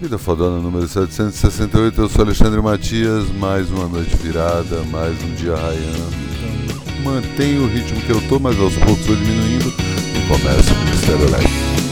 Vida Fodona número 768, eu sou Alexandre Matias, mais uma noite virada, mais um dia raiando. Mantenho o ritmo que eu tô, mas aos poucos vou diminuindo e começo com o Mistério Light.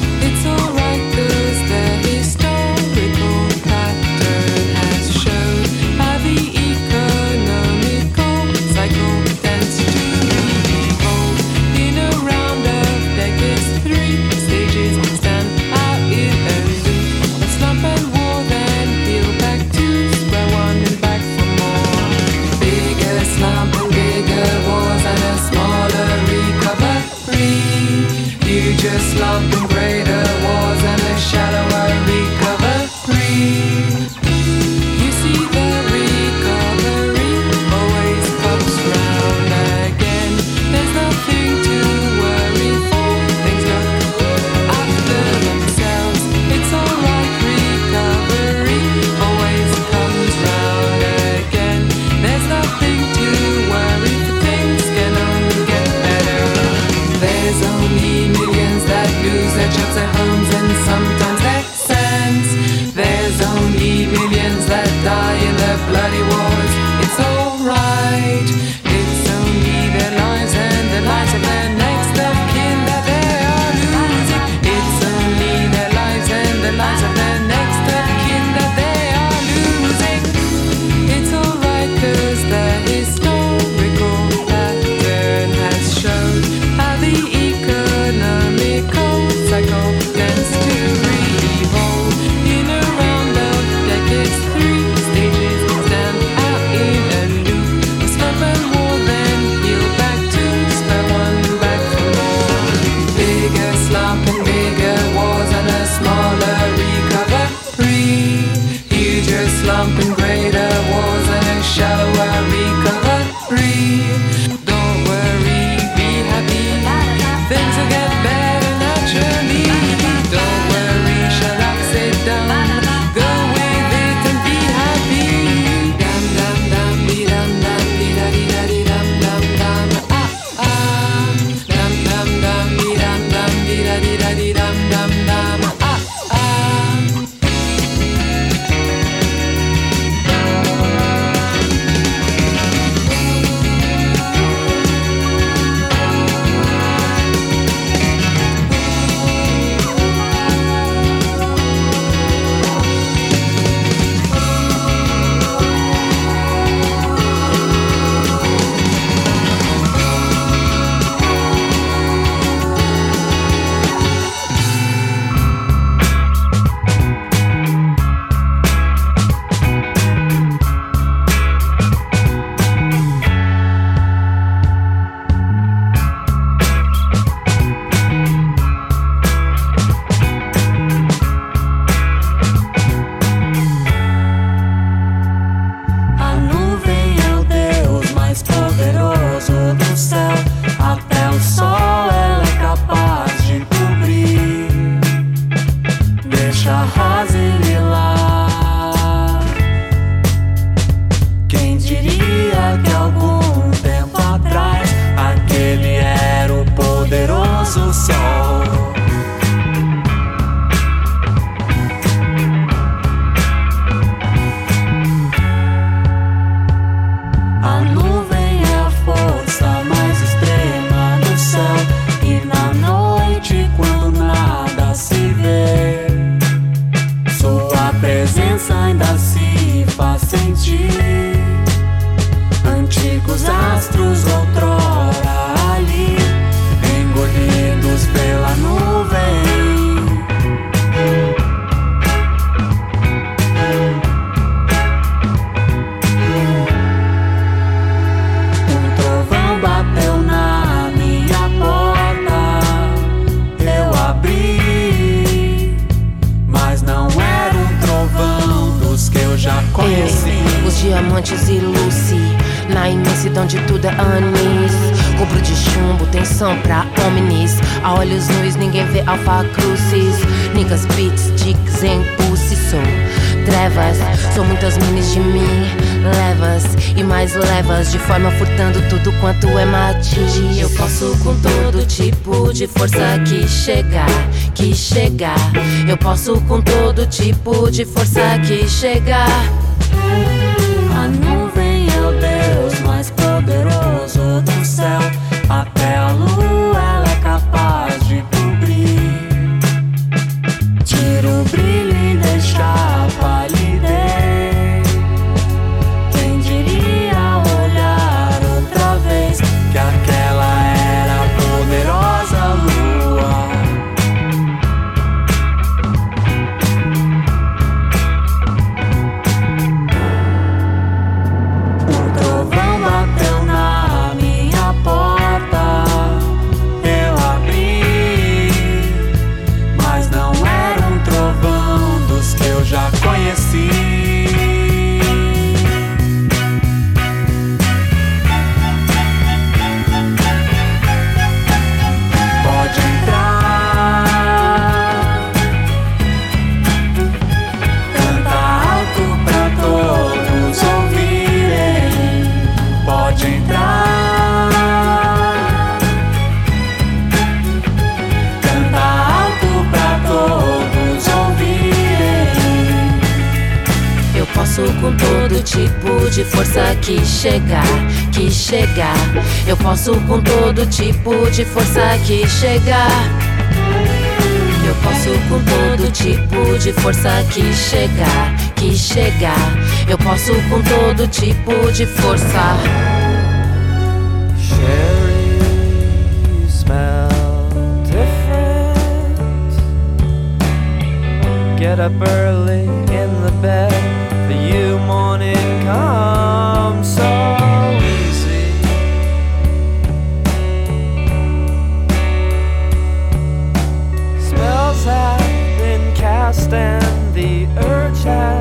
furtando tudo quanto é mate. Eu posso com todo tipo de força que chegar, que chegar. Eu posso com todo tipo de força que chegar. Ah, de força que chegar, que chegar. Eu posso com todo tipo de força que chegar. Eu posso com todo tipo de força que chegar, que chegar. Eu posso com todo tipo de força. Get up early in the bed. come so easy. Spells have been cast, and the urge has.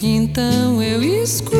Então eu escuto.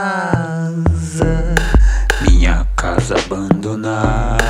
Casa, minha casa abandonada.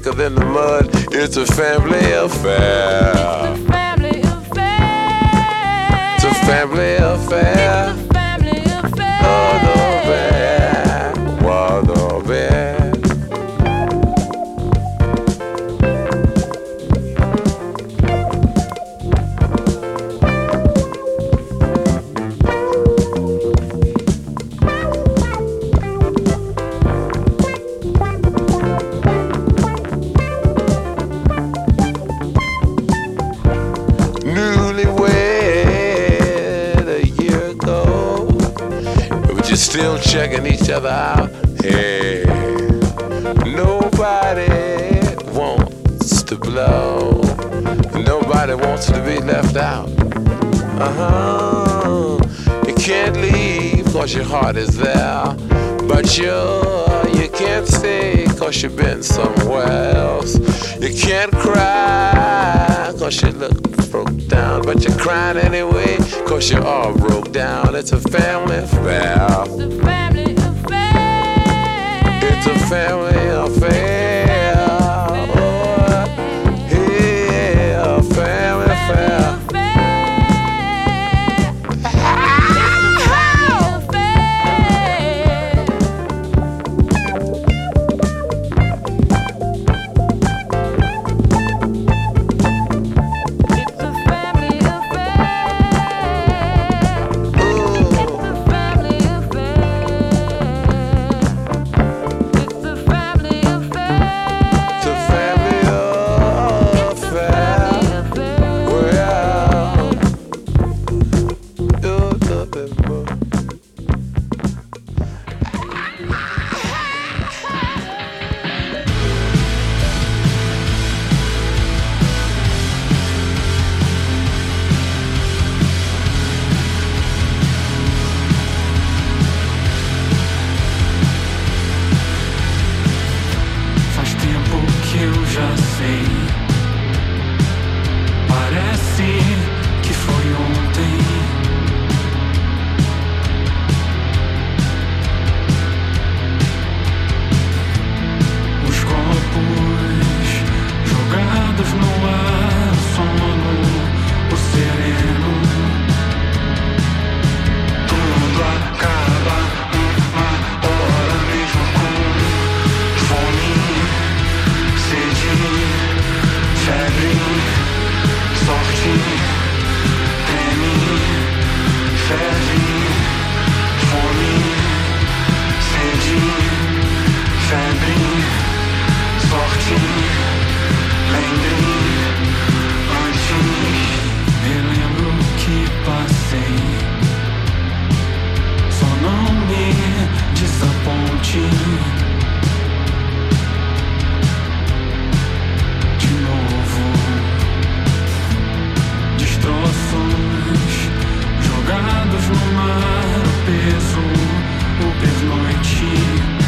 thicker than the mud. It's a family affair. It's a family affair. It's a family affair. Checking each other out. Hey, nobody wants to blow, nobody wants to be left out. Uh huh. You can't leave cause your heart is there, but you you can't stay cause you've been somewhere else. You can't cry cause you look down, but you're crying anyway cause you're all broke down. It's a family affair. It's a Family affair. It's a family cheek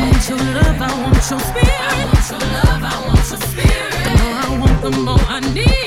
want your love, I want your spirit. I want your love, I want your spirit. The more I want, the more I need.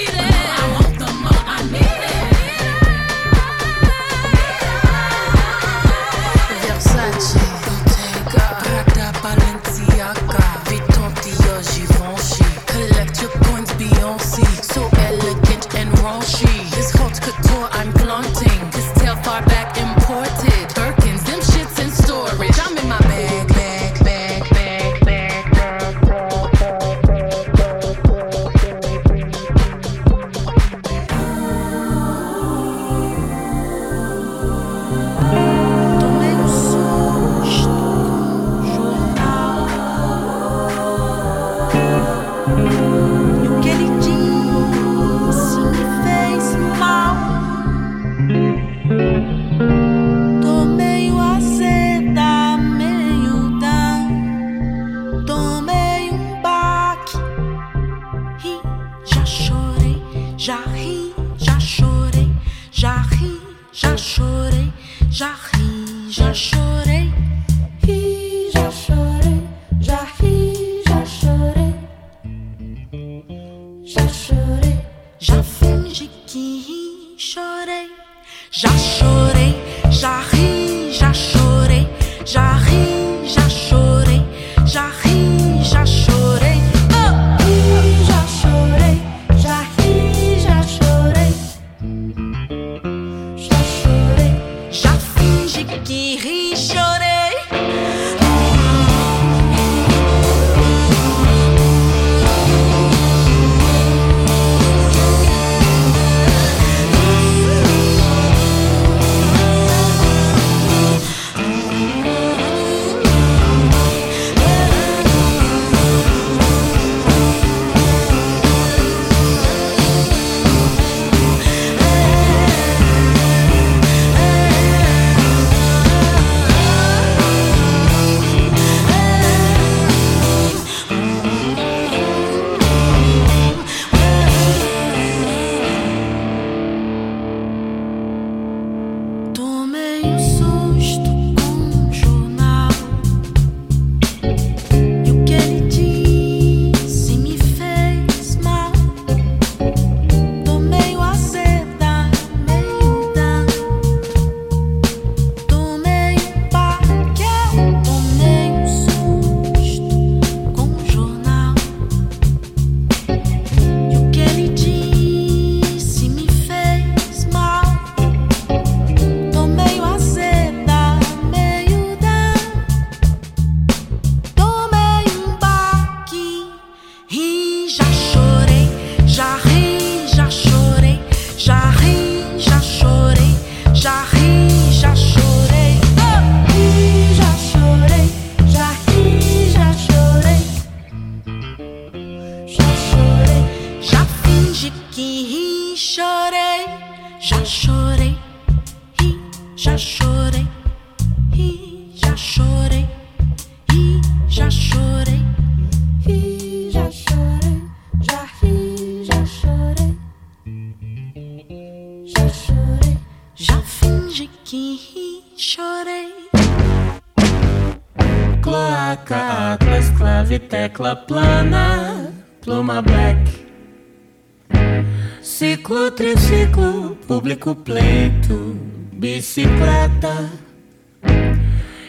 completo, bicicleta.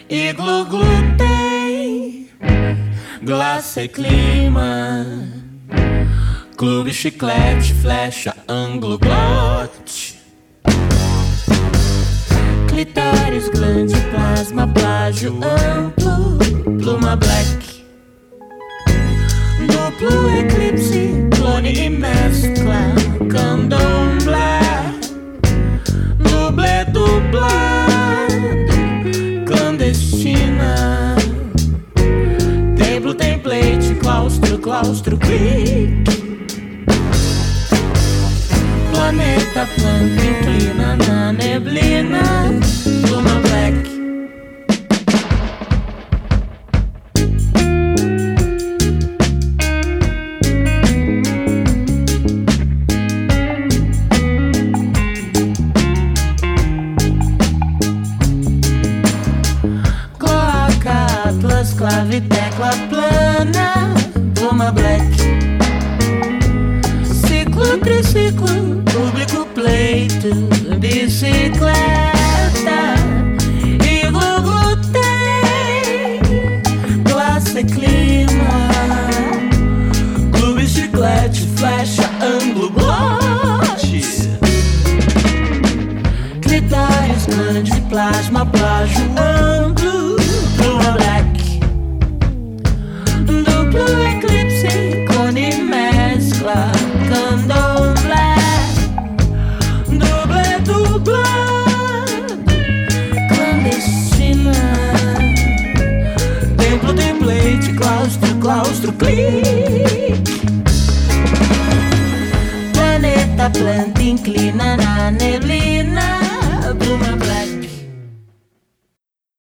E glu glúten, glace clima, clube chiclete, flecha, ângulo, glote, clitóris, glande, plasma, plágio amplo, pluma black, duplo eclipse, clone e mescla. Blando, clandestina. Templo, template, claustro, claustro, clique. Planeta, planta, inclina na neblina bicicleta. E tem classe clima. Clube chiclete, flecha, ângulo, glote. Critérios, grande, plasma, plágio, clique. Planeta, planta, inclina na neblina. Pluma black.